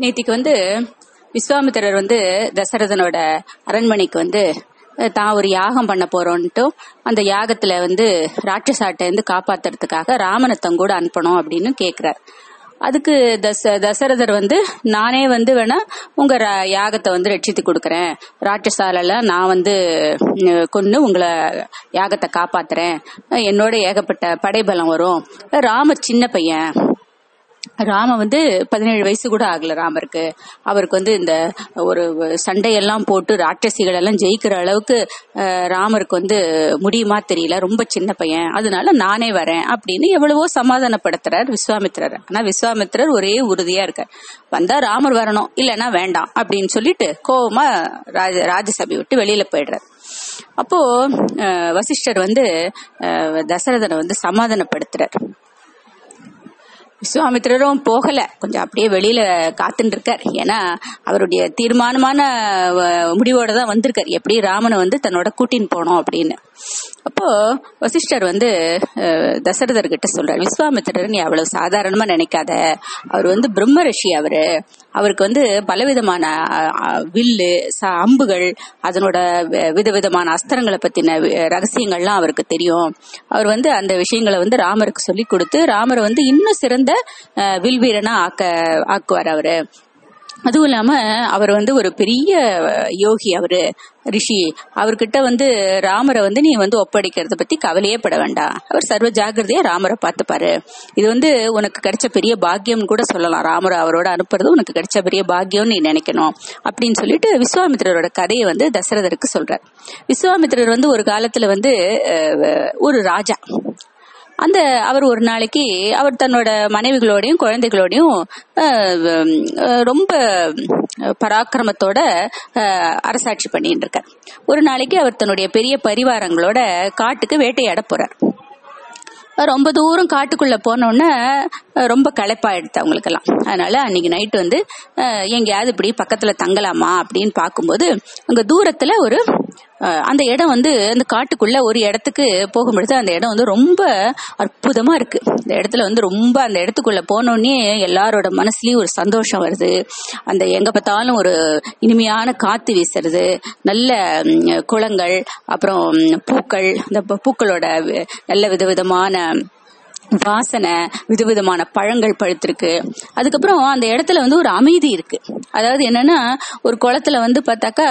நேத்திக்கு வந்து விஸ்வாமித்திரர் வந்து தசரதனோட அரண்மனைக்கு வந்து தான் ஒரு யாகம் பண்ண போறோன்ட்டு அந்த யாகத்துல வந்து ராட்சசாட்டை இருந்து காப்பாத்துறதுக்காக ராமனை தங்கூட அனுப்பணும் அப்படின்னு கேக்குறார். அதுக்கு தச தசரதர் வந்து நானே வந்து வேணா உங்க யாகத்தை வந்து ரட்சித்து கொடுக்கறேன். ராட்சசாலெல்லாம் நான் வந்து கொண்டு உங்களை யாகத்தை காப்பாத்துறேன். என்னோட ஏகப்பட்ட படைபலம் வரும். ராம சின்ன பையன். ராம வந்து பதினேழு வயசு கூட ஆகல ராமருக்கு. அவருக்கு வந்து இந்த ஒரு சண்டையெல்லாம் போட்டு ராட்சசிகள் எல்லாம் ஜெயிக்கிற அளவுக்கு ராமருக்கு வந்து முடியுமா தெரியல. ரொம்ப சின்ன பையன். அதனால நானே வரேன் அப்படின்னு எவ்வளவோ சமாதானப்படுத்துறார் விஸ்வாமித்திரர். ஆனா விஸ்வாமித்திரர் ஒரே உறுதியா இருக்கார். வந்தா ராமர் வரணும். இல்லைன்னா வேண்டாம் அப்படின்னு சொல்லிட்டு கோபமா ராஜ ராஜசபை விட்டு வெளியில போயிடுறாரு. அப்போ வசிஷ்டர் வந்து தசரதனை வந்து சமாதானப்படுத்துறார். விஸ்வாமித்திரரும் போகல. கொஞ்சம் அப்படியே வெளியில காத்துட்டு இருக்கார் ஏன்னா அவருடைய தீர்மானமான முடிவோட தான் வந்திருக்கார். எப்படி ராமனை வந்து தன்னோட கூட்டின்னு போனோம் அப்படின்னு. அப்போ வசிஷ்டர் வந்து தசரதர் கிட்ட சொல்றார் விஸ்வாமித்திரர் நீ அவ்வளவு சாதாரணமா நினைக்காத. அவர் வந்து பிரம்ம ரிஷி அவரு. அவருக்கு வந்து பலவிதமான வில்லு ச- அம்புகள் அதனோட விதவிதமான அஸ்திரங்களை பத்தின ரகசியங்கள்லாம் அவருக்கு தெரியும். அவர் வந்து அந்த விஷயங்களை வந்து ராமருக்கு சொல்லி கொடுத்து ராமரை வந்து இன்னும் சிறந்த வில் வில்வீரனா ஆக்க ஆக்குவார் அவரு. அதுவும் இல்லாம அவர் வந்து ஒரு பெரிய யோகி அவரு ரிஷி. அவர்கிட்ட வந்து ராமரை வந்து நீ வந்து ஒப்படைக்கிறத பத்தி கவலையே பட வேண்டாம் அவர் சர்வ ஜாகிரதையா ராமரை பார்த்துப்பாரு. இது வந்து உனக்கு கிடைச்ச பெரிய பாக்கியம்னு கூட சொல்லலாம். ராமரை அவரோட அனுப்புறது உனக்கு கிடைச்ச பெரிய பாக்கியம்னு நீ நினைக்கணும். அப்படின்னு சொல்லிட்டு விஸ்வாமித்திரரோட கதையை வந்து தசரதருக்கு சொல்றார். விஸ்வாமித்திரர் வந்து ஒரு காலத்துல வந்து ஒரு ராஜா. அந்த அவர் ஒரு நாளைக்கு அவர் தன்னோட மனைவிகளோடையும் குழந்தைகளோடையும் ரொம்ப பராக்கிரமத்தோட அரசாட்சி பண்ணிட்டு இருக்கார். ஒரு நாளைக்கு அவர் தன்னுடைய பெரிய பரிவாரங்களோட காட்டுக்கு வேட்டையாட போறார். ரொம்ப தூரம் காட்டுக்குள்ள போனோடனே ரொம்ப களைப்பாயிடுது அவங்களுக்கெல்லாம். அதனால அன்னைக்கு நைட்டு வந்து எங்கேயாவது இப்படி பக்கத்துல தங்கலாமா அப்படின்னு பார்க்கும்போது அங்க தூரத்துல ஒரு அந்த இடம் வந்து அந்த காட்டுக்குள்ள ஒரு இடத்துக்கு போகும்பொழுது அந்த இடம் வந்து ரொம்ப அற்புதமா இருக்கு. இந்த இடத்துல வந்து ரொம்ப அந்த இடத்துக்குள்ள போனோடனே எல்லாரோட மனசுலயும் ஒரு சந்தோஷம் வருது. அந்த எங்க பார்த்தாலும் ஒரு இனிமையான காத்து வீசுறது நல்ல குளங்கள் அப்புறம் பூக்கள் அந்த பூக்களோட நல்ல விதவிதமான வாசனை விதவிதமான பழங்கள் பழுத்திருக்கு. அதுக்கப்புறம் அந்த இடத்துல வந்து ஒரு அமைதி இருக்கு. அதாவது என்னன்னா ஒரு குளத்துல வந்து பார்த்தாக்கா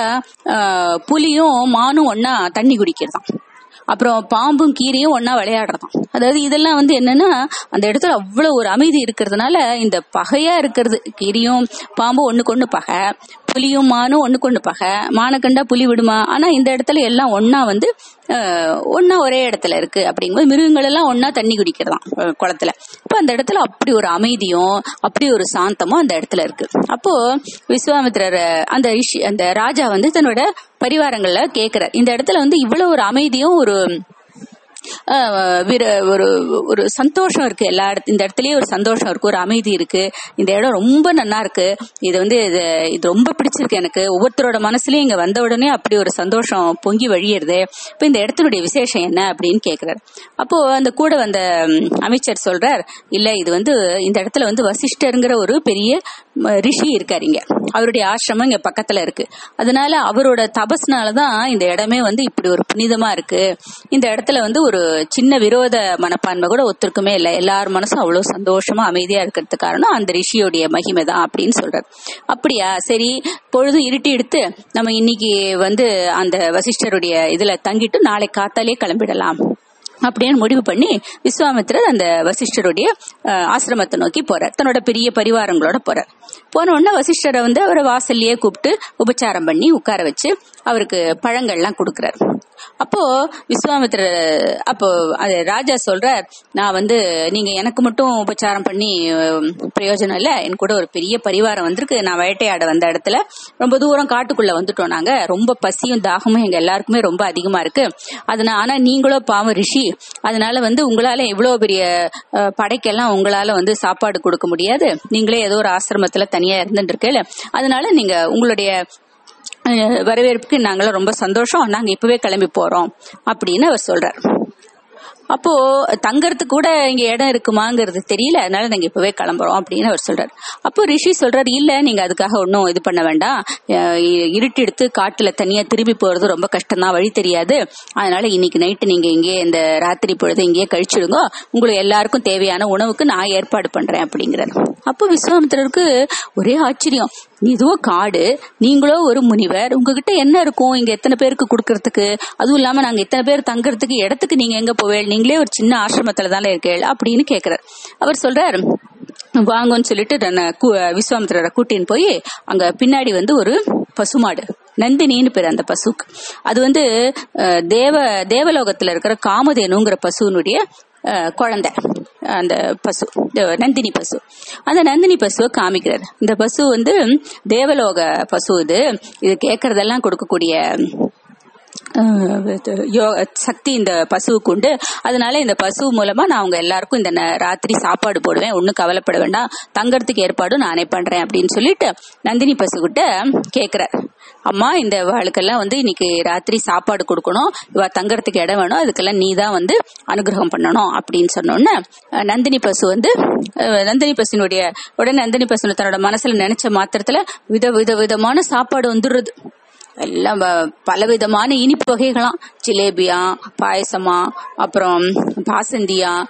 புலியும் மானும் ஒன்னா தண்ணி குடிக்கிறதாம். அப்புறம் பாம்பும் கீரியும் ஒன்னா விளையாடுறதாம். அதாவது இதெல்லாம் வந்து என்னன்னா அந்த இடத்துல அவ்வளவு ஒரு அமைதி இருக்கிறதுனால இந்த பகையா இருக்கிறது கீரியும் பாம்பும் ஒண்ணுக்கு ஒண்ணு பகை. புலியும் மானும் ஒண்ணுக்கு ஒண்ணு பகை. மான கண்டா புலி விடுமா? ஆனா இந்த இடத்துல எல்லாம் ஒன்னா வந்து ஒன்னா ஒரே இடத்துல இருக்கு அப்படிங்கும்போது மிருகங்கள் எல்லாம் ஒன்னா தண்ணி குடிக்கிறதாம் குளத்துல. அப்போ அந்த இடத்துல அப்படி ஒரு அமைதியும் அப்படி ஒரு சாந்தமும் அந்த இடத்துல இருக்கு. அப்போ விஸ்வாமித்திரர் அந்த அந்த ராஜா வந்து தன்னோட பரிவாரங்கள்ல கேக்குறார். இந்த இடத்துல வந்து இவ்வளவு ஒரு அமைதியும் ஒரு ஒரு ஒரு சந்தோஷம் இருக்கு. எல்லா இடத்து இந்த இடத்துலயே ஒரு சந்தோஷம் இருக்கு. ஒரு அமைதி இருக்கு. இந்த இடம் ரொம்ப நல்லா இருக்கு. இது வந்து இது இது ரொம்ப பிடிச்சிருக்கு எனக்கு. ஒவ்வொருத்தரோட மனசுலயும் இங்க வந்த உடனே அப்படி ஒரு சந்தோஷம் பொங்கி வழியிறது. இப்ப இந்த இடத்தினுடைய விசேஷம் என்ன அப்படின்னு கேக்குறாரு. அப்போ அந்த கூட வந்த அமைச்சர் சொல்றார் இல்ல இது வந்து இந்த இடத்துல வந்து வசிஷ்டருங்கிற ஒரு பெரிய ரிஷி இருக்காரு இங்க. அவருடைய ஆசிரமம் இங்க பக்கத்துல இருக்கு. அதனால அவரோட தபஸ்னாலதான் இந்த இடமே வந்து இப்படி ஒரு புனிதமா இருக்கு. இந்த இடத்துல வந்து ஒரு ஒரு சின்ன விரோத மனப்பான்மை கூட ஒத்துருக்குமே இல்லை. எல்லார் மனசும் அவ்வளவு சந்தோஷமா அமைதியா இருக்கிறது காரணம் அந்த ரிஷியோடைய மகிமை தான் அப்படின்னு சொல்றாரு. அப்படியா? சரி பொழுது இருட்டி எடுத்து நம்ம இன்னைக்கு வந்து அந்த வசிஷ்டருடைய இதுல தங்கிட்டு நாளை காத்தாலே கிளம்பிடலாம் அப்படின்னு முடிவு பண்ணி விஸ்வாமித்திரர் அந்த வசிஷ்டருடைய ஆசிரமத்தை நோக்கி போறார். தன்னோட பெரிய பரிவாரங்களோட போறார். போன உடனே வசிஷ்டரை வந்து அவரை வாசல்லையே கூப்பிட்டு உபச்சாரம் பண்ணி உட்கார வச்சு அவருக்கு பழங்கள்லாம் கொடுக்குறாரு. அப்போ விஸ்வாமித்திர அப்போ அது ராஜா சொல்றார் நான் வந்து நீங்க எனக்கு மட்டும் உபச்சாரம் பண்ணி பிரயோஜனம் இல்ல. என் கூட ஒரு பெரிய பரிவாரம் வந்திருக்கு. நான் வேட்டையாட வந்த இடத்துல ரொம்ப தூரம் காட்டுக்குள்ள வந்துட்டோம் நாங்க. ரொம்ப பசியும் தாகமும் எங்க எல்லாருக்குமே ரொம்ப அதிகமா இருக்கு. அதனால ஆனா நீங்களோ பாவம் ரிஷி. அதனால வந்து உங்களால இவ்வளவு பெரிய படைக்கெல்லாம் உங்களால வந்து சாப்பாடு கொடுக்க முடியாது. நீங்களே ஏதோ ஒரு ஆசிரமத்துல தனியா இருந்துட்டு இருக்கல அதனால நீங்க உங்களுடைய வரவேற்புக்கு நாங்களாம் ரொம்ப சந்தோஷம். நாங்க இப்பவே கிளம்பி போறோம் அப்படின்னு அவர் சொல்றார். அப்போ தங்கறதுக்கு கூட இங்க இடம் இருக்குமாங்கிறது தெரியல. அதனால நாங்க இப்பவே கிளம்புறோம் அப்படின்னு அவர் சொல்றாரு. அப்போ ரிஷி சொல்றாரு இல்ல நீங்க அதுக்காக ஒன்றும் இது பண்ண வேண்டாம். இ- இருட்டு எடுத்து காட்டுல தனியா திரும்பி போறது ரொம்ப கஷ்டம் தான் வழி தெரியாது. அதனால இன்னைக்கு நைட்டு நீங்க இங்கே இந்த ராத்திரி பொழுது இங்கேயே கழிச்சிடுங்க. உங்களுக்கு எல்லாருக்கும் தேவையான உணவுக்கு நான் ஏற்பாடு பண்றேன் அப்படிங்கிறார். அப்போ விஸ்வாமித்திரருக்கு ஒரே ஆச்சரியம். இதுவோ காடு நீங்களோ ஒரு முனிவர். உங்ககிட்ட என்ன இருக்கும்? இங்க எத்தனை பேருக்கு கொடுக்கறதுக்கு? அதுவும் இல்லாம நாங்க இத்தனை பேர் தங்கறதுக்கு இடத்துக்கு நீங்க எங்க போவேள்? நீங்களே ஒரு சின்ன ஆசிரமத்துல தானே இருக்கேள்? அப்படின்னு கேக்குறாரு. அவர் சொல்றாரு வாங்கன்னு சொல்லிட்டு நான் விஸ்வாமித்திரரை கூட்டின்னு போய் அங்க பின்னாடி வந்து ஒரு பசுமாடு. நந்தினின்னு பேர் அந்த பசுக்கு. அது வந்து தேவ தேவலோகத்துல இருக்கிற காமதேனுங்கிற பசுவினுடைய குழந்தை. அந்த பசு இந்த நந்தினி பசு. அந்த நந்தினி பசுவை காமிக்கிறார். இந்த பசு வந்து தேவலோக பசு இது. இது கேட்கறதெல்லாம் கொடுக்கக்கூடிய சக்தி இந்த பசுவுக்கு உண்டு அதனால இந்த பசு மூலமா நான் அவங்க எல்லாருக்கும் இந்த ந- ராத்திரி சாப்பாடு போடுவேன். ஒன்னும் கவலைப்பட வேண்டாம். தங்கறதுக்கு ஏற்பாடும் நானே பண்றேன் அப்படின்னு சொல்லிட்டு நந்தினி பசுகிட்ட கேக்குறார். அம்மா இந்த வாழ்க்கெல்லாம் வந்து இன்னைக்கு ராத்திரி சாப்பாடு கொடுக்கணும். இவ தங்கறதுக்கு இடம் வேணும். அதுக்கெல்லாம் நீ தான் வந்து அனுகிரகம் பண்ணணும் அப்படின்னு சொன்னோன்னே நந்தினி பசு வந்து நந்தினி பசுனுடைய உடனே நந்தினி பசு தன்னோட மனசுல நினைச்ச மாத்திரத்துல வித வித விதமான சாப்பாடு வந்துடுறது. எல்லாம் பலவிதமான இனிப்பு வகைகளாம். ஜிலேபியா பாயசமா அப்புறம் பாசந்தியா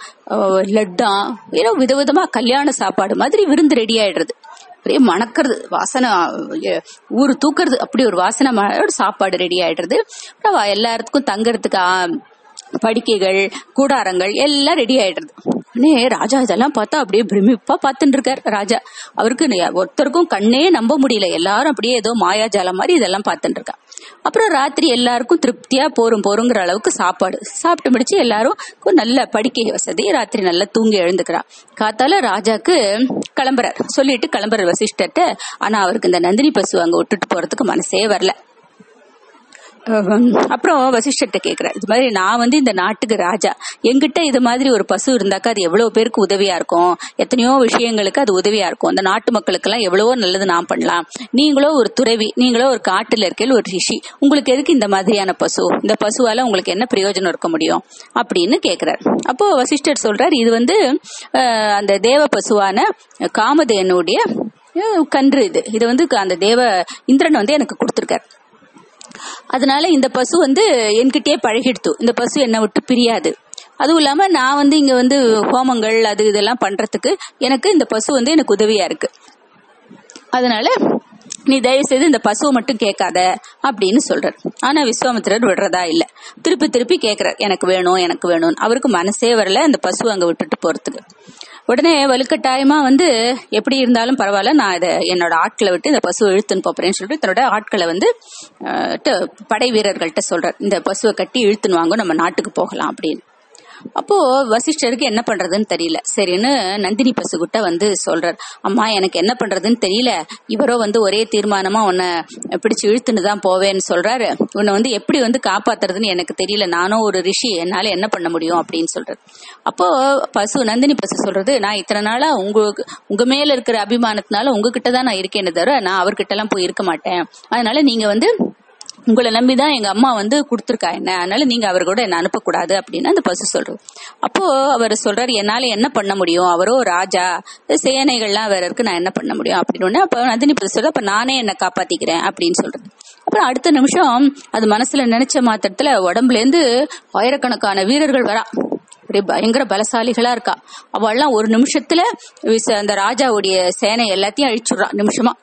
லட்டா ஏதோ விதவிதமா கல்யாண சாப்பாடு மாதிரி விருந்து ரெடி ஆயிடுறது. அப்படியே மணக்கிறது வாசனை ஊர் ஊரு தூக்குறது அப்படி ஒரு வாசனை சாப்பாடு ரெடி ஆயிடுறது. அப்புறம் வ- எல்லாத்துக்கும் தங்கறதுக்கு படுக்கைகள் கூடாரங்கள் எல்லாம் ரெடி ஆயிடுறது. உடனே ராஜா இதெல்லாம் பார்த்தா அப்படியே பிரமிப்பா பார்த்துட்டு இருக்கார். ராஜா அவருக்கு ஒருத்தருக்கும் கண்ணே நம்ப முடியல. எல்லாரும் அப்படியே ஏதோ மாயாஜாலம் மாதிரி இதெல்லாம் பார்த்துட்டு இருக்கா. அப்புறம் ராத்திரி எல்லாருக்கும் திருப்தியா போரும் போருங்கிற அளவுக்கு சாப்பாடு. சாப்பிட்டு முடிச்சு எல்லாரும் நல்ல படுக்கை வசதி ராத்திரி நல்லா தூங்கி எழுந்துக்கிறா. காத்தால ராஜாக்கு கிளம்புறார். சொல்லிட்டு கிளம்புற வசிஷ்டர்ட்ட ஆனா அவருக்கு இந்த நந்தினி பசு அங்க விட்டுட்டு போறதுக்கு மனசே வரல. அப்புறம் வசிஷ்டர்கிட்ட கேக்குறேன் இது மாதிரி நான் வந்து இந்த நாட்டுக்கு ராஜா. எங்கிட்ட இது மாதிரி ஒரு பசு இருந்தாக்கா அது எவ்வளவு பேருக்கு உதவியா இருக்கும்? எத்தனையோ விஷயங்களுக்கு அது உதவியா இருக்கும். அந்த நாட்டு மக்களுக்கு எல்லாம் எவ்வளவோ நல்லது நான் பண்ணலாம். நீங்களோ ஒரு துறவி நீங்களோ ஒரு காட்டுல இருக்கையில் ஒரு ரிஷி உங்களுக்கு எதுக்கு இந்த மாதிரியான பசு? இந்த பசுவால உங்களுக்கு என்ன பிரயோஜனம் இருக்க முடியும்? அப்படின்னு கேக்குறாரு. அப்போ வசிஷ்டர் சொல்றாரு இது வந்து அந்த தேவ பசுவான காமதேனுடைய கன்று இது. இது வந்து அந்த தேவ இந்திரன் வந்து எனக்கு கொடுத்துருக்காரு. அதனால இந்த பசு வந்து என்கிட்டயே பழகிடுத்து. இந்த பசு என்னை விட்டு பிரியாது. அதுவும் இல்லாம நான் வந்து இங்க வந்து ஹோமங்கள் அது இதெல்லாம் பண்றதுக்கு எனக்கு இந்த பசு வந்து எனக்கு உதவியா இருக்கு. அதனால நீ தயவு செய்து இந்த பசுவை மட்டும் கேட்காத அப்படின்னு சொல்றார். ஆனா விஸ்வாமித்திரர் விடுறதா இல்ல. திருப்பி திருப்பி கேக்குறார் எனக்கு வேணும் எனக்கு வேணும் அவருக்கு மனசே வரல அந்த பசு அங்க விட்டுட்டு போறதுக்கு. உடனே வலுக்கட்டாயமா வந்து எப்படி இருந்தாலும் பரவாயில்ல நான் இதை என்னோட ஆட்களை விட்டு இந்த பசுவை இழுத்துன்னு போறேன்னு சொல்லிட்டு தன்னோட ஆட்களை வந்து படை வீரர்கள்ட்ட சொல்றார் இந்த பசுவை கட்டி இழுத்துன்னு வாங்க நம்ம நாட்டுக்கு போகலாம் அப்படின்னு. அப்போ வசிஷ்டருக்கு என்ன பண்றதுன்னு தெரியல. சரின்னு நந்தினி பசுகிட்ட வந்து சொல்றார். அம்மா எனக்கு என்ன பண்றதுன்னு தெரியல. இவரோ வந்து ஒரே தீர்மானமா உன்னை பிடிச்சு இழுத்துன்னு தான் போவேன்னு சொல்றாரு. உன்னை வந்து எப்படி வந்து காப்பாத்துறதுன்னு எனக்கு தெரியல. நானும் ஒரு ரிஷி. என்னால என்ன பண்ண முடியும்? அப்படின்னு சொல்றாரு. அப்போ பசு நந்தினி பசு சொல்றது நான் இத்தனை நாளா உங்களுக்கு உங்க மேல இருக்கிற அபிமானத்தினால உங்ககிட்ட தான் நான் இருக்கேன்னு தவிர நான் அவர்கிட்ட எல்லாம் போய் இருக்க மாட்டேன். அதனால நீங்க வந்து உங்களை நம்பிதான் எங்க அம்மா வந்து கொடுத்துருக்கா என்ன? அதனால நீங்க அவர் கூட என்ன அனுப்பக்கூடாது அப்படின்னு அந்த பசு சொல்றது அப்போ அவர் சொல்றாரு என்னால என்ன பண்ண முடியும்? அவரோ ராஜா சேனைகள்லாம் வேற இருக்கு நான் என்ன பண்ண முடியும்? அப்படின்னு அப்ப நந்தினி பசு சொல்ற அப்ப நானே என்ன காப்பாத்திக்கிறேன் அப்படின்னு சொல்றது அப்புறம் அடுத்த நிமிஷம் அது மனசுல நினைச்ச மாத்திரத்துல உடம்புல இருந்து ஆயிரக்கணக்கான வீரர்கள் வரா. அப்படியே பயங்கர பலசாலிகளா இருக்கா. அவள்லாம் ஒரு நிமிஷத்துல அந்த ராஜாவுடைய சேனை எல்லாத்தையும் அழிச்சுடுறா நிமிஷமா.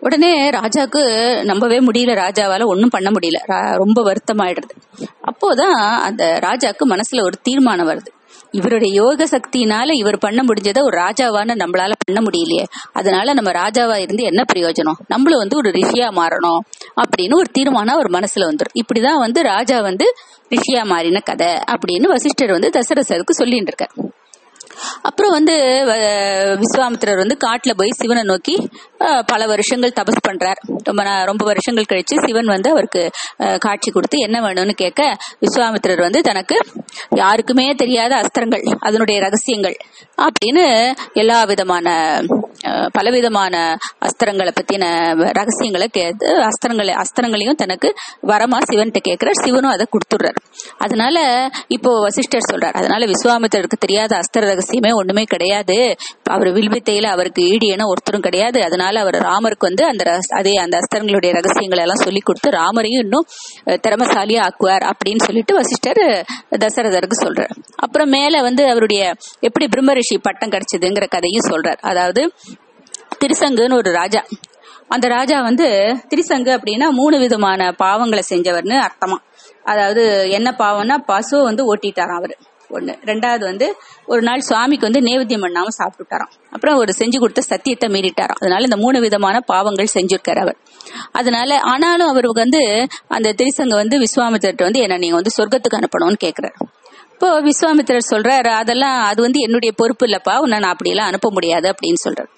உடனே ராஜாக்கு நம்பவே முடியல ராஜாவால ஒன்றும் பண்ண முடியல. ரா- ரொம்ப வருத்தமாயிடுறது. அப்போதான் அந்த ராஜாக்கு மனசுல ஒரு தீர்மானம் வருது. இவருடைய யோக சக்தினால இவர் பண்ண முடிஞ்சதை ஒரு ராஜாவான நம்மளால பண்ண முடியலையே. அதனால நம்ம ராஜாவா இருந்து என்ன பிரயோஜனம்? நம்மளும் வந்து ஒரு ரிஷியா மாறணும் அப்படின்னு ஒரு தீர்மானம் அவர் மனசுல வந்துடும் இப்படிதான் வந்து ராஜா வந்து ரிஷியா மாறின கதை அப்படின்னு வசிஷ்டர் வந்து தசரசருக்கு சொல்லிட்டு இருக்கார். அப்புறம் வந்து விஸ்வாமித்திரர் வந்து காட்டுல போய் சிவனை நோக்கி பல வருஷங்கள் தபஸ் பண்றார். ரொம்ப ரொம்ப வருஷங்கள் கழிச்சு சிவன் வந்து அவருக்கு காட்சி கொடுத்து என்ன வேணும்னு கேட்க விஸ்வாமித்திரர் வந்து தனக்கு யாருக்குமே தெரியாத அஸ்திரங்கள் அதனுடைய ரகசியங்கள் அப்படின்னு எல்லா விதமான பலவிதமான அஸ்திரங்களை பத்தின ரகசியங்களை கேட்டு அஸ்திரங்களை அஸ்திரங்களையும் தனக்கு வரமா சிவன்கிட்ட கேட்கிறார். சிவனும் அதை கொடுத்துடுறார். அதனால இப்போ வசிஷ்டர் சொல்றார். அதனால விஸ்வாமித்தருக்கு தெரியாத அஸ்திர ரகசியமே ஒண்ணுமே கிடையாது. அவர் வில்வித்தையில அவருக்கு ஈடு என ஒருத்தரும் கிடையாது. அதனால அவர் ராமருக்கு வந்து அந்த அதே அந்த அஸ்திரங்களுடைய ரகசியங்களை எல்லாம் சொல்லி கொடுத்து ராமரையும் இன்னும் திறமசாலியா ஆக்குவார் அப்படின்னு சொல்லிட்டு வசிஷ்டர் தசரதருக்கு சொல்றார். அப்புறம் மேல வந்து அவருடைய எப்படி பிரம்மரிஷி பட்டம் கிடைச்சதுங்கிற கதையும் சொல்றார். அதாவது திருசங்குன்னு ஒரு ராஜா. அந்த ராஜா வந்து திரிசங்கு அப்படின்னா மூணு விதமான பாவங்களை செஞ்சவர்னு அர்த்தமா. அதாவது என்ன பாவம்னா பசுவை வந்து ஓட்டிட்டாராம் அவரு. ஒண்ணு. ரெண்டாவது வந்து ஒரு நாள் சுவாமிக்கு வந்து நேவேத்தியம் பண்ணாம சாப்பிட்டுட்டாராம். அப்புறம் ஒரு செஞ்சு கொடுத்த சத்தியத்தை மீறிட்டாராம். அதனால இந்த மூணு விதமான பாவங்கள் செஞ்சிருக்காரு அவர். அதனால ஆனாலும் அவருக்கு வந்து அந்த திரிசங்க வந்து விஸ்வாமித்திரர்ட்ட வந்து என்ன நீங்க வந்து சொர்க்கத்துக்கு அனுப்பணும்னு கேக்குறாரு. இப்போ விஸ்வாமித்திரர் சொல்றாரு அதெல்லாம் அது வந்து என்னுடைய பொறுப்பு இல்லப்பா. உன்னை நான் அப்படியெல்லாம் அனுப்ப முடியாது. அப்படின்னு சொல்றாரு.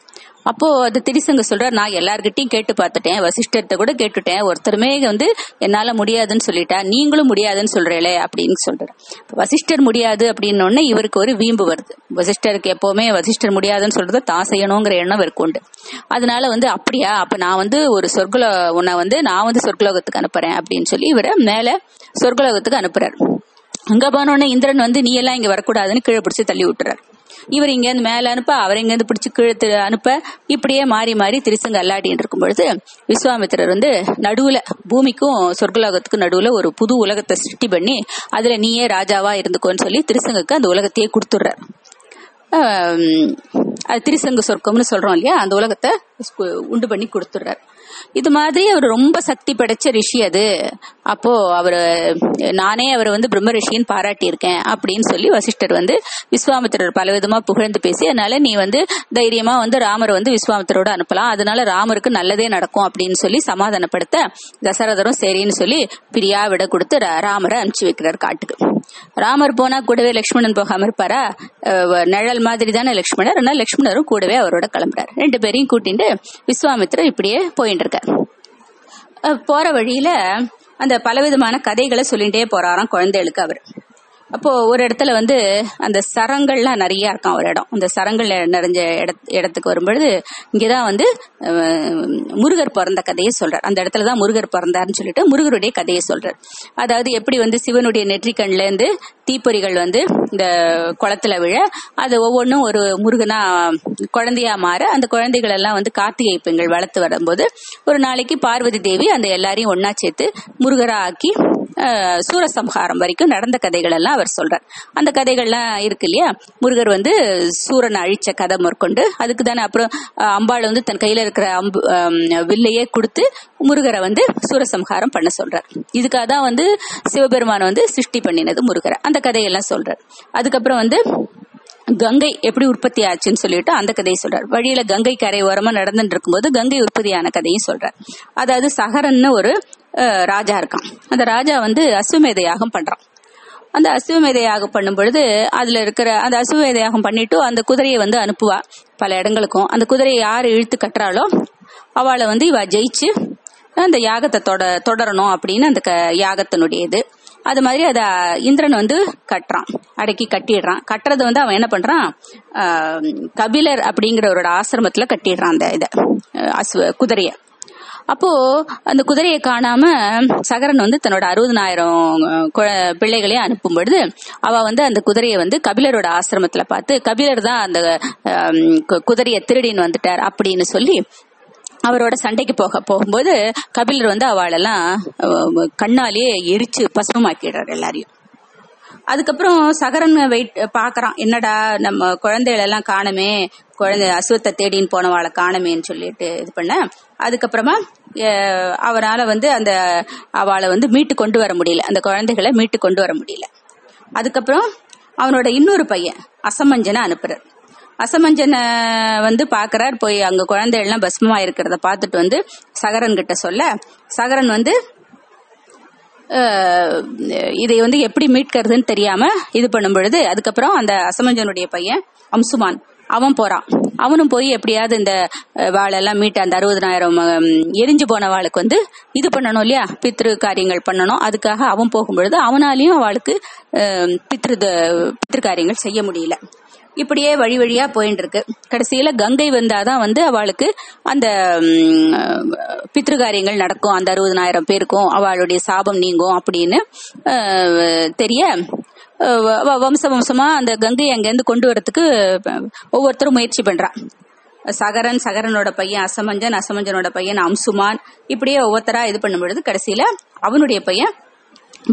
அப்போ அது திரிசங்க சொல்றாரு நான் எல்லார்கிட்டையும் கேட்டு பார்த்துட்டேன் வசிஷ்டர்கிட்ட கூட கேட்டுட்டேன். ஒருத்தருமே வந்து என்னால முடியாதுன்னு சொல்லிட்டா நீங்களும் முடியாதுன்னு சொல்றீங்களே அப்படின்னு சொல்றாரு. வசிஷ்டர் முடியாது அப்படின்னு இவருக்கு ஒரு வீம்பு வருது. வசிஷ்டருக்கு எப்பவுமே வசிஷ்டர் முடியாதுன்னு சொல்றதை தான் செய்யணுங்கிற எண்ணம் இவருக்கு உண்டு. அதனால வந்து அப்படியா அப்ப நான் வந்து ஒரு சொர்க்குல உன்னை வந்து நான் வந்து சொர்க்கலோகத்துக்கு அனுப்புறேன் அப்படின்னு சொல்லி இவரை மேல சொர்க்கலோகத்துக்கு அனுப்புறாரு. அங்க போனோடனே இந்திரன் வந்து நீ எல்லாம் இங்க வரக்கூடாதுன்னு கீழே பிடிச்சி தள்ளி விட்டுறாரு. இவர் இங்க இருந்து மேல அனுப்ப அவர் இங்க இருந்து பிடிச்சு கீழே அனுப்ப இப்படியே மாறி மாறி திருசங்க அல்லாடின்னு இருக்கும் பொழுது விஸ்வாமித்திரர் வந்து நடுவுல பூமிக்கும் சொர்க்கலோகத்துக்கும் நடுவுல ஒரு புது உலகத்தை சிருஷ்டி பண்ணி அதுல நீயே ராஜாவா இருந்துக்கோன்னு சொல்லி திருசங்கக்கு அந்த உலகத்தையே கொடுத்துடுறாரு. அது திரிசங்கு சொர்க்கம்னு சொல்றோம் இல்லையா? அந்த உலகத்தை உண்டு பண்ணி கொடுத்துடுறாரு. இது மாதிரி அவர் ரொம்ப சக்தி படைச்ச ரிஷி அது. அப்போ அவர் நானே அவர் வந்து பிரம்ம ரிஷின்னு பாராட்டி இருக்கேன் அப்படின்னு சொல்லி வசிஷ்டர் வந்து விஸ்வாமித்திரர் பலவிதமா புகழ்ந்து பேசி அதனால நீ வந்து தைரியமா வந்து ராமரை வந்து விஸ்வாமித்திரோட அனுப்பலாம். அதனால ராமருக்கு நல்லதே நடக்கும் அப்படின்னு சொல்லி சமாதானப்படுத்த தசரதரும் சரின்னு சொல்லி பிரியா விட கொடுத்து ரா- ராமரை அனுப்பிச்சு வைக்கிறார் காட்டுக்கு. ராமர் போனா கூடவே லக்ஷ்மணன் போகாம இருப்பாரா? நிழல் மாதிரி தானே லக்ஷ்மணர். அதனால லக்ஷ்மணரும் கூடவே அவரோட கிளம்புறாரு. ரெண்டு பேரையும் கூட்டிட்டு விஸ்வாமித்திரர் இப்படியே போயிட்டு பண்ணிட்டு இருக்க போற வழியில அந்த பலவிதமான கதைகளை சொல்லிட்டே போறாராம் குழந்தைகளுக்கு அவர். அப்போ ஒரு இடத்துல வந்து அந்த சரங்கள்லாம் நிறைய இருக்கான் ஒரு இடம். அந்த சரங்கள் நிறைஞ்ச இடத்- இடத்துக்கு வரும்பொழுது இங்கதான் வந்து முருகர் பிறந்த கதையை சொல்றார். அந்த இடத்துல தான் முருகர் பிறந்தாருன்னு சொல்லிட்டு முருகருடைய கதையை சொல்றார். அதாவது எப்படி வந்து சிவனுடைய நெற்றிக்கண்ல இருந்து தீப்பொறிகள் வந்து இந்த குளத்துல விழ அது ஒவ்வொன்றும் ஒரு முருகனா குழந்தையா மாற அந்த குழந்தைகள் எல்லாம் வந்து கார்த்திகை பெண்கள் வளர்த்து வரும்போது ஒரு நாளைக்கு பார்வதி தேவி அந்த எல்லாரையும் ஒன்னா சேர்த்து முருகரா ஆக்கி சூரசம்ஹாரம் வரைக்கும் நடந்த கதைகள் எல்லாம் அவர் சொல்றார். அந்த கதைகள்லாம் இருக்கு இல்லையா? முருகர் வந்து சூரனை அழிச்ச கதை மேற்கொண்டு அதுக்கு தானே அப்புறம் அம்பாள் வந்து தன் கையில இருக்கிற அம்பு வில்லையே கொடுத்து முருகரை வந்து சூரசம்ஹாரம் பண்ண சொல்றார். இதுக்காக தான் வந்து சிவபெருமான் வந்து சிருஷ்டி பண்ணினது முருகரை. அந்த கதையெல்லாம் சொல்றார். அதுக்கப்புறம் வந்து கங்கை எப்படி உற்பத்தி ஆச்சுன்னு சொல்லிட்டு அந்த கதையை சொல்றார். வழியில கங்கை கரை ஓரமா நடந்துட்டு இருக்கும்போது கங்கை உற்பத்தியான கதையும் சொல்றார். அதாவது சகரன்னு ஒரு ராஜா இருக்கான். அந்த ராஜா வந்து அஸ்வமேத யாகம் பண்றான். அந்த அசுவமேத யாகம் பண்ணும் பொழுது அதுல இருக்கிற அந்த அசுவமேத யாகம் பண்ணிட்டு அந்த குதிரையை வந்து அனுப்புவா பல இடங்களுக்கும். அந்த குதிரையை யார் இழுத்து கட்டுறாளோ அவளை வந்து இவ ஜெயிச்சு அந்த யாகத்தை தொட தொடரணும் அப்படின்னு அந்த க யாகத்தினுடைய இது. அது மாதிரி அத இந்திரன் வந்து கட்டுறான். அடக்கி கட்டிடுறான். கட்டுறது வந்து அவன் என்ன பண்றான்? கபிலர் அப்படிங்கிறவரோட ஆசிரமத்துல கட்டிடுறான் அந்த இத. அசுவ குதிரையை. அப்போ அந்த குதிரையை காணாம சகரன் வந்து தன்னோட அறுபதனாயிரம் பிள்ளைகளையும் அனுப்பும் பொழுது அவ வந்து அந்த குதிரையை வந்து கபிலரோட ஆசிரமத்துல பார்த்து கபிலர் தான் அந்த கு- குதிரையை திருடின்னு வந்துட்டார் அப்படின்னு சொல்லி அவரோட சண்டைக்கு போக போகும்போது கபிலர் வந்து அவளெல்லாம் கண்ணாலேயே எரிச்சு பசுமமாக்கிடுறாரு எல்லாரையும். அதுக்கப்புறம் சகரன் வெயிட் பாக்குறான் என்னடா நம்ம குழந்தைகள் எல்லாம் காணுமே குழந்தை அசுவத்தை தேடின்னு போனவாளை காணுமேன்னு சொல்லிட்டு இது பண்ண. அதுக்கப்புறமா அவரால் வந்து அந்த அவளை வந்து மீட்டு கொண்டு வர முடியல. அந்த குழந்தைகளை மீட்டு கொண்டு வர முடியல. அதுக்கப்புறம் அவனோட இன்னொரு பையன் அசமஞ்சனை அனுப்புறார். அசமஞ்சனை வந்து பாக்குறார் போய் அங்க குழந்தைகள்லாம் பஸ்மமா இருக்கிறத பார்த்துட்டு வந்து சகரன் கிட்ட சொல்ல சகரன் வந்து இதை வந்து எப்படி மீட்கிறதுன்னு தெரியாம இது பண்ணும் பொழுது அதுக்கப்புறம் அந்த அசமஞ்சனுடைய பையன் அம்சுமான் அவன் போறான். அவனும் போய் எப்படியாவது இந்த அஹ், வாளெல்லாம் மீட்டு அந்த அறுபதனாயிரம் எரிஞ்சு போன வாளுக்கு வந்து இது பண்ணணும் இல்லையா? பித்ரு காரியங்கள் பண்ணணும். அதுக்காக அவன் போகும்பொழுது அவனாலையும் அவளுக்கு பித்ரு த- பித்ரு காரியங்கள் செய்ய முடியல. இப்படியே வழி வழியா போயிட்டு இருக்கு கடைசியில கங்கை வந்தாதான் வந்து அவளுக்கு அந்த ம், பித்ருகாரியங்கள் நடக்கும். அந்த அறுபதனாயிரம் பேருக்கும் அவளுடைய சாபம் நீங்கும் அப்படின்னு தெரிய வம்ச வம்சமா அந்த கங்கையை அங்கேருந்து கொண்டு வரத்துக்கு ஒவ்வொருத்தரும் முயற்சி பண்றான். சகரன் சகரனோட பையன் அசமஞ்சன் அசமஞ்சனோட பையன் அம்சுமான். இப்படியே ஒவ்வொருத்தரா இது பண்ணும் பொழுது கடைசியில அவனுடைய பையன்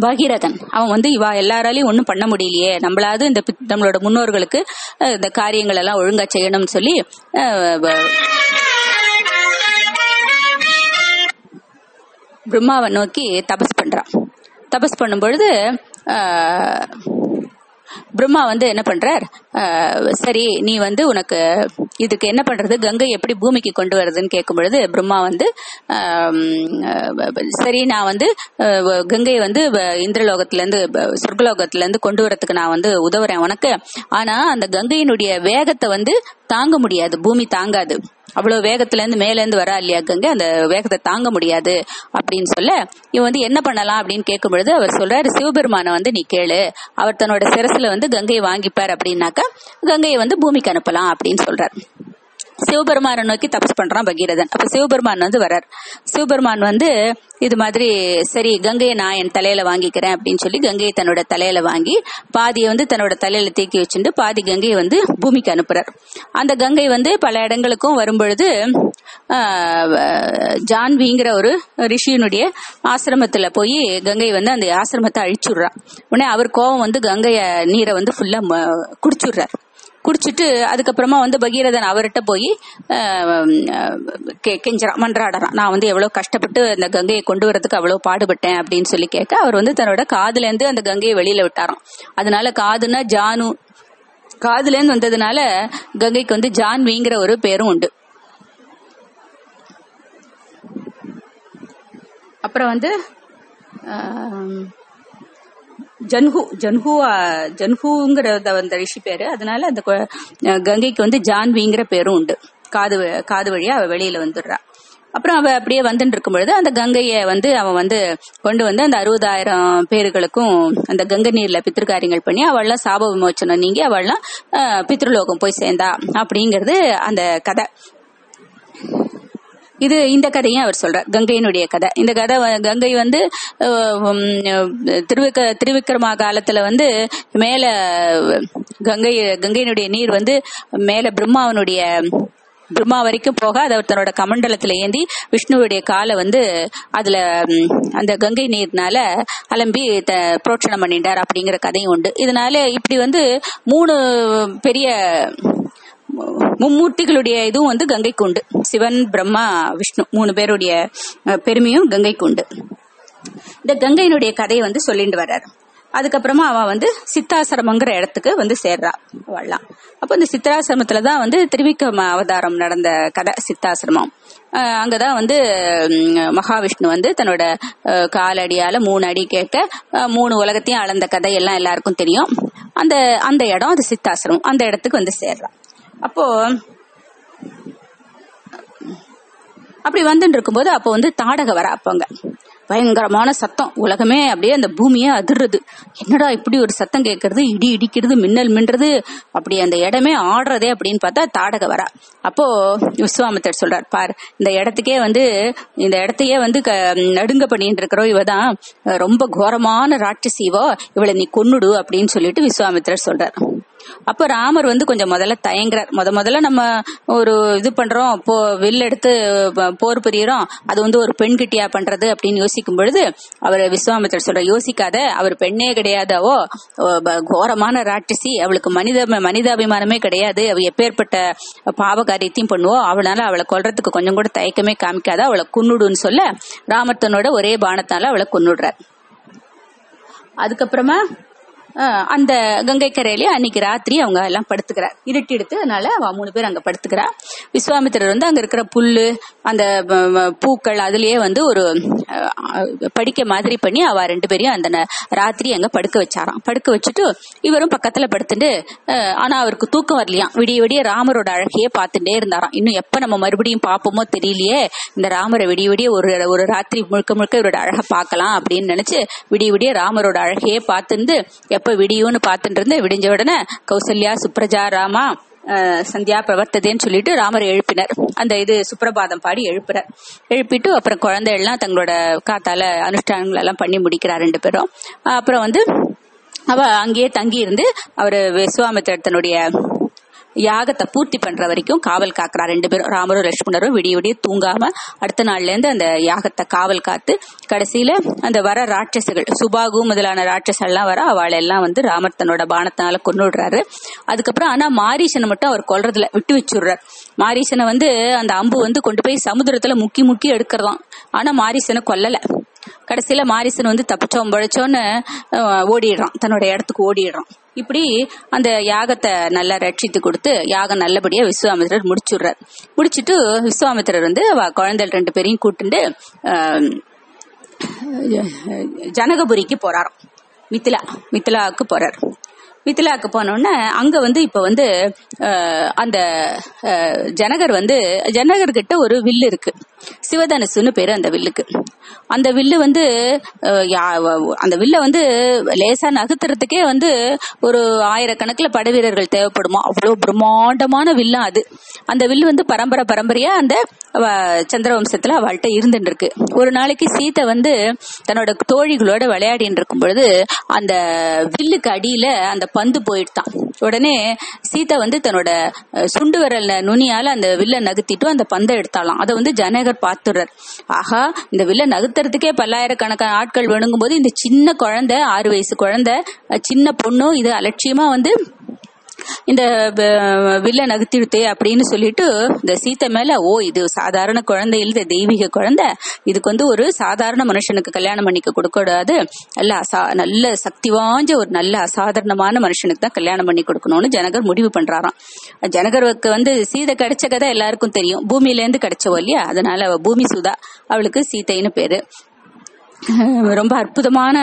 பகீரதன். அவன் வந்து இவா எல்லாராலையும் ஒன்றும் பண்ண முடியலையே. நம்மளாவது இந்த நம்மளோட முன்னோர்களுக்கு இந்த காரியங்கள் எல்லாம் ஒழுங்கா செய்யணும்னு சொல்லி பிரம்மாவை நோக்கி தபஸ் பண்றான். தபஸ் பண்ணும்பொழுது பிரம்மா வந்து என்ன பண்றார்? சரி நீ வந்து உனக்கு இதுக்கு என்ன பண்றது? கங்கை எப்படி பூமிக்கு கொண்டு வருதுன்னு கேட்கும் பொழுது பிரம்மா வந்து சரி நான் வந்து கங்கையை வந்து வ- இந்திரலோகத்துல இருந்து சொர்க்கலோகத்துல இருந்து கொண்டு வரதுக்கு நான் வந்து உதவுறேன் உனக்கு. ஆனா அந்த கங்கையினுடைய வேகத்தை வந்து தாங்க முடியாது. பூமி தாங்காது. அவ்வளவு வேகத்துல இருந்து மேல இருந்து வரா இல்லையா கங்கை அந்த வேகத்தை தாங்க முடியாது அப்படின்னு சொல்ல இவன் வந்து என்ன பண்ணலாம் அப்படின்னு கேட்கும் பொழுது அவர் சொல்றாரு சிவபெருமானை வந்து நீ கேளு. அவர் தன்னோட சிரசுல வந்து கங்கையை வாங்கிப்பார் அப்படின்னாக்கா கங்கையை வந்து பூமிக்கு அனுப்பலாம் அப்படின்னு சொல்றாரு. சிவபெருமானை நோக்கி தபஸ் பண்றான் பகீரதன். அப்ப சிவபெருமான் வந்து வரார் சிவபெருமான் வந்து இது மாதிரி சரி கங்கையை நான் என் தலையில வாங்கிக்கிறேன் அப்படின்னு சொல்லி கங்கையை தன்னோட தலையில வாங்கி பாதியை வந்து தன்னோட தலையில தேக்கி வச்சுட்டு பாதி கங்கையை வந்து பூமிக்கு அனுப்புறார். அந்த கங்கை வந்து பல இடங்களுக்கும் வரும்பொழுது ஜான்விங்கிற ஒரு ரிஷியினுடைய ஆசிரமத்துல போய் கங்கை வந்து அந்த ஆசிரமத்தை அழிச்சுடுறான் உடனே அவர் கோவம் வந்து கங்கைய நீரை வந்து ஃபுல்லா குடிச்சுடுறார். குடிச்சிட்டு அதுக்கப்புறமா வந்து பகீரதன் அவர்கிட்ட போய் ஆஹ், மன்றாடறான் கெஞ்சறான் மன்றாடுறான் நான் வந்து எவ்வளவு கஷ்டப்பட்டு அந்த கங்கையை கொண்டு வரதுக்கு அவ்வளவு பாடுபட்டேன் அப்படின்னு சொல்லி கேட்க அவர் வந்து தன்னோட காதுல இருந்து அந்த கங்கையை வெளியில விட்டாராம். அதனால காதுன்னா ஜானு. காதுல இருந்து வந்ததுனால கங்கைக்கு வந்து ஜான்விங்கிற ஒரு பேரும் உண்டு. அப்புறம் வந்து ஜன்ஹு ஜன்ஹுவா ஜன்ஹூங்கிறத அந்த ரிஷி பேரு. அதனால அந்த கங்கைக்கு வந்து ஜான்விங்கிற பேரும் உண்டு. காது காது வழியா அவ வெளியில வந்துடுறா. அப்புறம் அவ அப்படியே வந்துட்டு இருக்கும் பொழுது அந்த கங்கையை வந்து அவன் வந்து கொண்டு வந்து அந்த அறுபதாயிரம் பேர்களுக்கும் அந்த கங்கை நீர்ல பித்திருக்காரியங்கள் பண்ணி அவள்லாம் சாப விமோச்சனம் நீங்கி அவள்லாம் பித்ருலோகம் போய் சேர்ந்தா. அப்படிங்கிறது அந்த கதை. இது இந்த கதையும் அவர் சொல்றார். கங்கையினுடைய கதை. இந்த கதை வ- கங்கை வந்து திருவிக்க திருவிக்கிரமா காலத்துல வந்து மேல கங்கை கங்கையினுடைய நீர் வந்து மேல பிரம்மாவனுடைய பிரம்மா வரைக்கும் போக அதை அவர் தன்னோட கமண்டலத்துல ஏந்தி விஷ்ணுவுடைய காலை வந்து அதுல அந்த கங்கை நீர்னால அலம்பி த- புரோட்சணம் பண்ணிட்டார் அப்படிங்கிற கதையும் உண்டு. இதனால இப்படி வந்து மூணு பெரிய மும்மூர்த்திகளுடைய இதுவும் வந்து கங்கை கொண்டு. சிவன் பிரம்மா விஷ்ணு மூணு பேருடைய பெருமையும் கங்கைக்கு உண்டு இந்த கங்கையினுடைய கதையை வந்து சொல்லிட்டு வர்றார். அதுக்கப்புறமா அவன் வந்து சித்தாசிரமங்கிற இடத்துக்கு வந்து சேர்றா அவள்லாம் அப்போ இந்த சித்தாசிரமத்துல தான் வந்து திருவிக்ரம அவதாரம் நடந்த கதை சித்தாசிரமம். அங்கதான் வந்து மகாவிஷ்ணு வந்து தன்னோட காலடியால மூணு அடி கேட்க மூணு உலகத்தையும் அளந்த கதை எல்லாம் எல்லாருக்கும் தெரியும். அந்த அந்த இடம் அது சித்தாசிரமம். அந்த இடத்துக்கு வந்து சேர்றான் அப்போ அப்படி வந்துட்டு இருக்கும்போது அப்போ வந்து தாடக வர அப்பங்க. பயங்கரமான சத்தம். உலகமே அப்படியே அந்த பூமியே அதிர்றது. என்னடா இப்படி ஒரு சத்தம் கேட்கறது இடி இடிக்கிறது மின்னல் மின்றது அப்படி அந்த இடமே ஆடுறதே அப்படின்னு பார்த்தா தாடக வரா. அப்போ விஸ்வாமித்தர் சொல்றார் பார் இந்த இடத்துக்கே வந்து இந்த இடத்தையே வந்து க- நடுங்க பண்ணிட்டு இருக்கிறோம் இவதான் ரொம்ப கோரமான ராட்சசிவோ இவளை நீ கொன்னுடு அப்படின்னு சொல்லிட்டு விஸ்வாமித்திரர் சொல்றார். அப்ப ராமர் வந்து கொஞ்சம் முதல்ல தயங்குறார். முத முதல்ல நம்ம ஒரு இது பண்றோம். போ வில் எடுத்து போர் புரியறோம். அது வந்து ஒரு பெண் கிட்டியா பண்றது அப்படின்னு யோசிக்கும் பொழுது அவர் விஸ்வாமித்தர் சொல்ற யோசிக்காத அவர் பெண்ணே கிடையாதாவோ கோரமான ராட்சசி அவளுக்கு மனித மனிதாபிமானமே கிடையாது. அவ எப்பேற்பட்ட பாவ காரியத்தையும் பண்ணுவோம் அவளால அவளை கொல்றதுக்கு கொஞ்சம் கூட தயக்கமே காமிக்காத அவளை கொன்னுடுன்னு சொல்ல ராமர் தன்னோட ஒரே பானத்தால அவளை கொன்னுடுறார். அதுக்கப்புறமா அந்த கங்கை கரையிலே அன்னைக்கு ராத்திரி அவங்க எல்லாம் படுத்துக்கிறார். இருட்டி எடுத்து அதனால அவ மூணு பேர் அங்க படுத்துக்கிறா. விஸ்வாமித்திரர் வந்து அங்க இருக்கிற புல்லு அந்த பூக்கள் அதுலயே வந்து ஒரு படிக்க மாதிரி பண்ணி அவ ரெண்டு பேரையும் அந்த ந- ராத்திரி அங்க படுக்க வச்சாராம். படுக்க வச்சுட்டு இவரும் பக்கத்துல படுத்துட்டு ஆனா அவருக்கு தூக்கம் வரலையாம். விடிய விடிய ராமரோட அழகையே பார்த்துட்டே இருந்தாராம். இன்னும் எப்ப நம்ம மறுபடியும் பார்ப்போமோ தெரியலையே. இந்த ராமரை விடிய விடிய ஒரு ஒரு ராத்திரி முழுக்க முழுக்க இவரோட அழகை பார்க்கலாம் அப்படின்னு நினைச்சு விடிய விடிய ராமரோட அழகையே பார்த்துருந்து எப்ப விடியும்னு பார்த்துட்டு இருந்து விடிஞ்ச உடனே கௌசல்யா சுப்ரஜா ராமா சந்தியா பிரவர்த்ததேன்னு சொல்லிட்டு ராமர் எழுப்பினர். அந்த இது சுப்ரபாதம் பாடி எழுப்புறார். எழுப்பிட்டு அப்புறம் குழந்தைகள்லாம் தங்களோட காத்தால அனுஷ்டானங்கள் எல்லாம் பண்ணி முடிக்கிறார் ரெண்டு பேரும். அப்புறம் வந்து அவ அங்கேயே தங்கி இருந்து அவர் விஸ்வாமித்திரத்தனுடைய யாகத்தை பூர்த்தி பண்ற வரைக்கும் காவல் காக்குறா ரெண்டு பேரும். ராமரும் லட்சுமணரும் விடிய விடிய தூங்காம அடுத்த நாள்ல இருந்து அந்த யாகத்தை காவல் காத்து கடைசியில அந்த வர ராட்சசுகள் சுபாகு முதலான ராட்சசெல்லாம் வர அவளை எல்லாம் வந்து ராமர் தன்னோட பானத்தினால கொண்டு விடுறாரு அதுக்கப்புறம் ஆனா மாரீசனை மட்டும் அவர் கொல்றதுல விட்டு வச்சுடுறார். மாரீசனை வந்து அந்த அம்பு வந்து கொண்டு போய் சமுதிரத்துல முக்கி முக்கி எடுக்கிறதாம். ஆனா மாரீசனை கொல்லல. கடைசியில மாரிசன் வந்து தப்பிச்சோம் பழைச்சோன்னு ஓடிடுறான். தன்னோட இடத்துக்கு ஓடிடுறான். இப்படி அந்த யாகத்தை நல்லா ரட்சித்து கொடுத்து யாகம் நல்லபடியா விஸ்வாமித்திரர் முடிச்சுடுறார். முடிச்சுட்டு விஸ்வாமித்திரர் வந்து குழந்தை ரெண்டு பேரையும் கூட்டுண்டு ஜனகபுரிக்கு போறாராம். மித்திலா மித்திலாவுக்கு போறார். மித்திலாவுக்கு போனோடனே அங்க வந்து இப்ப வந்து அந்த ஜனகர் வந்து ஜனகர் கிட்ட ஒரு வில்லு இருக்கு. சிவதனுசுன்னு பேரு அந்த வில்லுக்கு அந்த வில்லு வந்து யா- அந்த வில்ல வந்து லேசா நகர்த்துறதுக்கே வந்து ஒரு ஆயிரக்கணக்கில் படைவீரர்கள் தேவைப்படுமா? அவ்வளவு பிரம்மாண்டமான வில்லம் அது. அந்த வில்லு வந்து பரம்பரை பரம்பரையா அந்த சந்திரவம்சத்துல அவள்கிட்ட இருந்துட்டு இருக்கு ஒரு நாளைக்கு சீதை வந்து தன்னோட தோழிகளோட விளையாடின்னு இருக்கும் பொழுது அந்த வில்லுக்கு அடியில அந்த பந்து போயிட்டான். உடனே சீதா வந்து தன்னோட சுண்டு விரல நுனியால அந்த வில்ல நகர்த்திட்டு அந்த பந்தை எடுத்தாலாம் அதை வந்து ஜனகர் பார்த்துடுறார். ஆஹா இந்த வில்ல நகர்த்துறதுக்கே பல்லாயிரக்கணக்கான ஆட்கள் வேணுங்கும் போது இந்த சின்ன குழந்தை ஆறு வயசு குழந்தை சின்ன பொண்ணு இது அலட்சியமா வந்து இந்த வில்ல நகர்த்திடுத்தே அப்படின்னு சொல்லிட்டு இந்த சீத்தை மேல ஓ இது சாதாரண குழந்தை இல்ல தெய்வீக குழந்தை இதுக்கு வந்து ஒரு சாதாரண மனுஷனுக்கு கல்யாணம் பண்ணிக்க கொடுக்கூடாது நல்ல அசா நல்ல சக்தி வாஞ்ச ஒரு நல்ல அசாதாரணமான மனுஷனுக்கு தான் கல்யாணம் பண்ணி கொடுக்கணும்னு ஜனகர் முடிவு பண்றாராம். ஜனகருக்கு வந்து சீதை கிடைச்ச கதை எல்லாருக்கும் தெரியும். பூமியில இருந்து கிடைச்சவோ இல்லையா? அதனால அவ பூமி சுதா அவளுக்கு சீத்தைன்னு பேரு. ரொம்ப அற்புதமான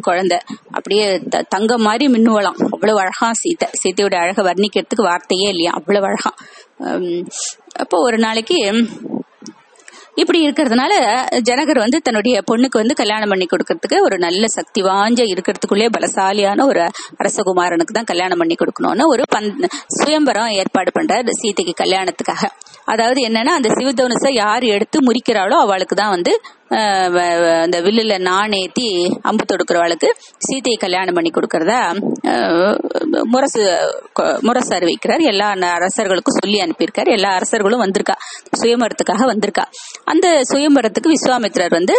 குழந்தை. அப்படியே த- தங்கம் மாதிரி மின்னுவலாம். அவ்வளவு அழகா சீதை சீதையோட அழகை வர்ணிக்கிறதுக்கு வார்த்தையே இல்லையா? அவ்வளவு அழகா. அப்போ ஒரு நாளைக்கு இப்படி இருக்கிறதுனால ஜனகர் வந்து தன்னுடைய பொண்ணுக்கு வந்து கல்யாணம் பண்ணி கொடுக்கறதுக்கு ஒரு நல்ல சக்தி வாஞ்ச இருக்கிறதுக்குள்ளே பலசாலியான ஒரு அரசகுமாரனுக்கு தான் கல்யாணம் பண்ணி கொடுக்கணும்னு ஒரு பந் சுயம்பரம் ஏற்பாடு பண்றாரு சீதைக்கு கல்யாணத்துக்காக. அதாவது என்னன்னா அந்த சிவதனுசை யார் எடுத்து முறிக்கிறாளோ அவளுக்கு தான் வந்து அந்த வில்லுல நாணேத்தி அம்பு தொடுக்கிறவளுக்கு சீதையை கல்யாணம் பண்ணி கொடுக்கறதா முரசு முரசு அறிவிக்கிறார் எல்லா அரசர்களுக்கும் சொல்லி அனுப்பியிருக்காரு. எல்லா அரசர்களும் வந்திருக்கா. சுயமரத்துக்காக வந்திருக்கா. அந்த சுயமரத்துக்கு விஸ்வாமித்திரர் வந்து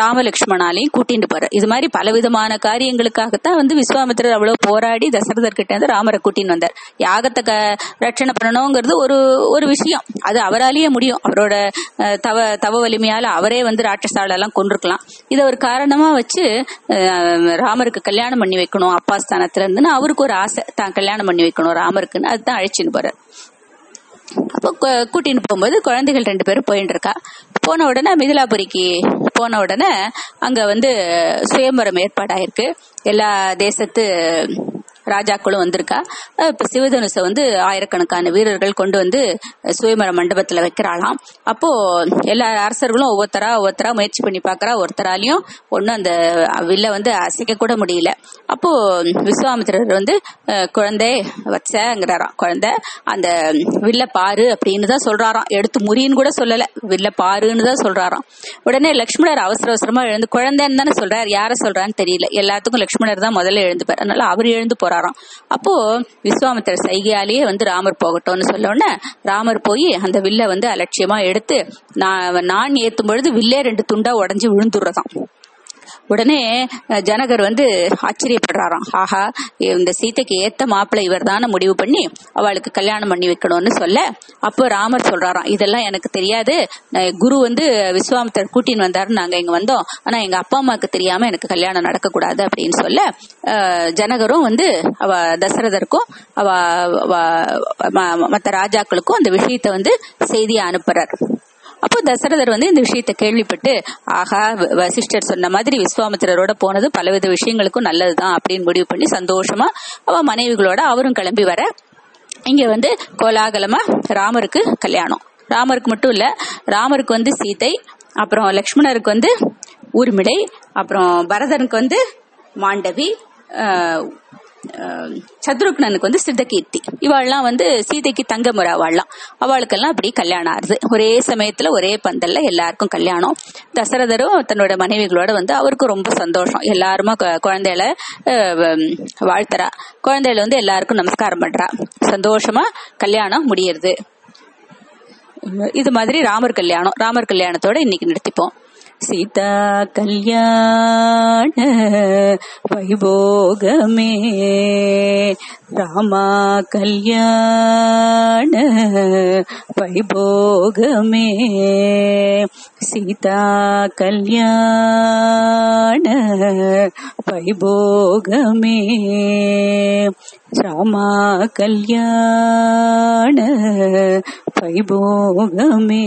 ராமலட்சுமணாலையும் கூட்டிட்டு போறார். இது மாதிரி பலவிதமான காரியங்களுக்காகத்தான் வந்து விஸ்வாமித்திரர் அவ்வளவு போராடி தசரதர் கிட்ட வந்து ராமரை கூட்டின்னு வந்தார். யாகத்தை க ரட்சணை பண்ணணுங்கிறது ஒரு ஒரு விஷயம். அது அவராலேயே முடியும். அவரோட தவ தவ வலிமையால அவரே வந்து ராட்ச எல்லாம் கொண்டிருக்கலாம். இதை ஒரு காரணமா வச்சு ராமருக்கு கல்யாணம் பண்ணி வைக்கணும் அப்பா ஸ்தானத்துல இருந்துன்னு அவருக்கு ஒரு ஆசை. தான் கல்யாணம் பண்ணி வைக்கணும் ராமருக்குன்னு. அதுதான் அழைச்சின்னு போறாரு. அப்போ கூட்டின்னு போகும்போது குழந்தைகள் ரெண்டு பேரும் போயிட்டு இருக்கா. போன உடனே மிதிலாபுரிக்கு போன உடனே அங்க வந்து சுயம்பரம் ஏற்பாடாயிருக்கு. எல்லா தேசத்து ராஜாக்களும் வந்திருக்கா? இப்ப சிவதனுசை வந்து ஆயிரக்கணக்கான வீரர்கள் கொண்டு வந்து சுயமர மண்டபத்துல வைக்கிறாளாம். அப்போ எல்லா அரசர்களும் ஒவ்வொருத்தரா ஒவ்வொருத்தரா முயற்சி பண்ணி பாக்குறா ஒருத்தராலையும் ஒன்னும் அந்த வில்ல வந்து அசைக்க கூட முடியல. அப்போ விஸ்வாமித்திரர் வந்து குழந்தை வச்சங்கிறாராம் குழந்தை அந்த வில்ல பாரு அப்படின்னு தான் சொல்றாராம். எடுத்து முறின்னு கூட சொல்லல வில்ல பாருன்னு தான் சொல்றாராம். உடனே லக்ஷ்மணர் அவசர அவசரமா எழுந்து குழந்தைன்னு தானே சொல்றாரு யார சொல்றான்னு தெரியல. எல்லாத்துக்கும் லக்ஷ்மணர் தான் முதல்ல எழுந்துப்பார் அதனால அவர் எழுந்து போறாராம் அப்போ விஸ்வாமித்திர சைகையாலேயே வந்து ராமர் போகட்டும்னு சொல்ல உடனே ராமர் போய் அந்த வில்ல வந்து அலட்சியமா எடுத்து நான் நான் ஏத்தும் பொழுது வில்லே ரெண்டு துண்டா உடஞ்சு விழுந்துடுறதாம். உடனே ஜனகர் வந்து ஆச்சரியப்படுறாராம். ஆஹா இந்த சீதைக்கு ஏத்த மாப்பிள்ளை இவர் முடிவு பண்ணி அவளுக்கு கல்யாணம் பண்ணி வைக்கணும்னு சொல்ல அப்போ ராமர் சொல்றாராம் இதெல்லாம் எனக்கு தெரியாது. குரு வந்து விஸ்வாமித்தர் கூட்டின்னு வந்தாருன்னு நாங்க இங்க வந்தோம். ஆனா எங்க அப்பா அம்மாவுக்கு தெரியாம எனக்கு கல்யாணம் நடக்கக்கூடாது அப்படின்னு சொல்ல ஜனகரும் வந்து அவ தசரதருக்கும் அவ மற்ற ராஜாக்களுக்கும் அந்த விஷயத்தை வந்து செய்தியை அனுப்புறார். அப்போ தசரதர் வந்து இந்த விஷயத்தை கேள்விப்பட்டு ஆகா வ- வசிஷ்டர் சொன்ன மாதிரி விஸ்வாமித்திரரோட போனது பலவித விஷயங்களுக்கும் நல்லதுதான் அப்படின்னு முடிவு பண்ணி சந்தோஷமா அவ மனைவிகளோட அவரும் கிளம்பி வர இங்க வந்து கோலாகலமா ராமருக்கு கல்யாணம். ராமருக்கு மட்டும் இல்ல ராமருக்கு வந்து சீதை அப்புறம் லக்ஷ்மணருக்கு வந்து ஊர்மிடை அப்புறம் பரதனுக்கு வந்து மாண்டவி சத்ருக்னனுக்கு வந்து சித்தகீர்த்தி இவாள்லாம் வந்து சீதைக்கு தங்க முறை அவள்லாம். அவளுக்கெல்லாம் அப்படி கல்யாணம் ஆறுது ஒரே சமயத்துல ஒரே பந்தல்ல எல்லாருக்கும் கல்யாணம். தசரதரும் தன்னோட மனைவிகளோட வந்து அவருக்கும் ரொம்ப சந்தோஷம். எல்லாருமா குழந்தைகள வாழ்த்துறா. குழந்தைகள் வந்து எல்லாருக்கும் நமஸ்காரம் பண்றா. சந்தோஷமா கல்யாணம் முடியறது. இது மாதிரி ராமர் கல்யாணம். ராமர் கல்யாணத்தோட இன்னைக்கு நிறுத்திப்போம். சீதா கல்யாண வைபோகமே. ராமா கல்யாண வைபோகமே. சீதா கல்யாண வைபோகமே. ராமா கல்யாண வைபோகமே.